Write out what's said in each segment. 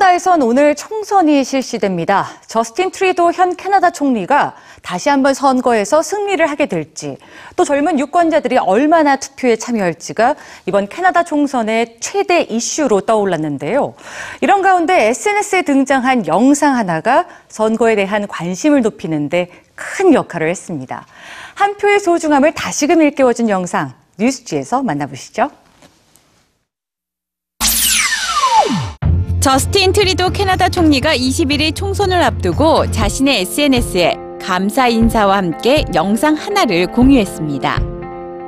캐나다에선 오늘 총선이 실시됩니다. 저스틴 트리도 현 캐나다 총리가 다시 한번 선거에서 승리를 하게 될지, 또 젊은 유권자들이 얼마나 투표에 참여할지가 이번 캐나다 총선의 최대 이슈로 떠올랐는데요. 이런 가운데 SNS에 등장한 영상 하나가 선거에 대한 관심을 높이는데 큰 역할을 했습니다. 한 표의 소중함을 다시금 일깨워준 영상, 뉴스지에서 만나보시죠. 저스틴 트리도 캐나다 총리가 21일 총선을 앞두고 자신의 SNS에 감사 인사와 함께 영상 하나를 공유했습니다.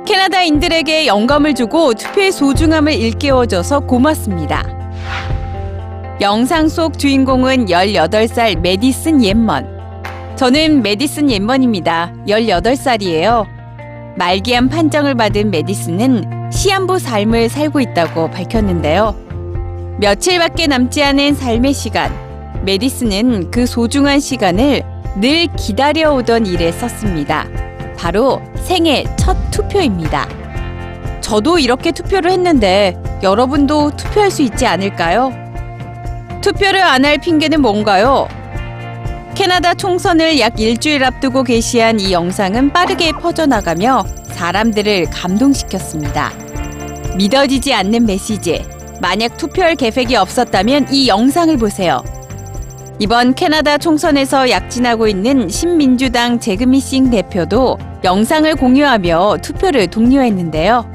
캐나다인들에게 영감을 주고 투표의 소중함을 일깨워줘서 고맙습니다. 영상 속 주인공은 18살 메디슨 옌먼. 저는 메디슨 옌먼입니다. 18살이에요. 말기암 판정을 받은 메디슨은 시한부 삶을 살고 있다고 밝혔는데요. 며칠밖에 남지 않은 삶의 시간. 메디슨은 그 소중한 시간을 늘 기다려오던 일에 썼습니다. 바로 생애 첫 투표입니다. 저도 이렇게 투표를 했는데 여러분도 투표할 수 있지 않을까요? 투표를 안 할 핑계는 뭔가요? 캐나다 총선을 약 일주일 앞두고 게시한 이 영상은 빠르게 퍼져나가며 사람들을 감동시켰습니다. 믿어지지 않는 메시지. 만약 투표할 계획이 없었다면 이 영상을 보세요. 이번 캐나다 총선에서 약진하고 있는 신민주당 제그미 싱 대표도 영상을 공유하며 투표를 독려했는데요.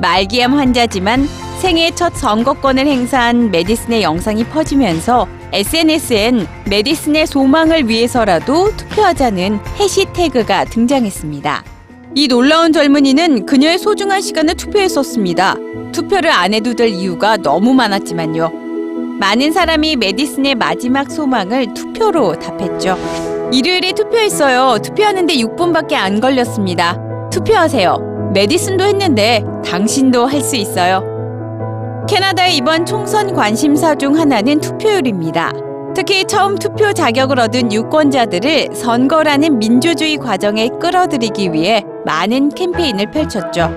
말기암 환자지만 생애 첫 선거권을 행사한 메디슨의 영상이 퍼지면서 SNS엔 메디슨의 소망을 위해서라도 투표하자는 해시태그가 등장했습니다. 이 놀라운 젊은이는 그녀의 소중한 시간을 투표에 썼습니다. 투표를 안 해도 될 이유가 너무 많았지만요. 많은 사람이 메디슨의 마지막 소망을 투표로 답했죠. 일요일에 투표했어요. 투표하는데 6분밖에 안 걸렸습니다. 투표하세요. 메디슨도 했는데 당신도 할 수 있어요. 캐나다의 이번 총선 관심사 중 하나는 투표율입니다. 특히 처음 투표 자격을 얻은 유권자들을 선거라는 민주주의 과정에 끌어들이기 위해 많은 캠페인을 펼쳤죠.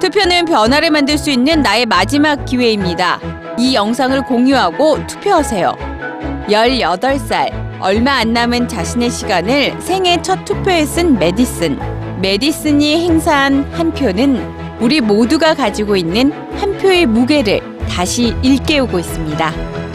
투표는 변화를 만들 수 있는 나의 마지막 기회입니다. 이 영상을 공유하고 투표하세요. 18살, 얼마 안 남은 자신의 시간을 생애 첫 투표에 쓴 메디슨. 메디슨이 행사한 한 표는 우리 모두가 가지고 있는 한 표의 무게를 다시 일깨우고 있습니다.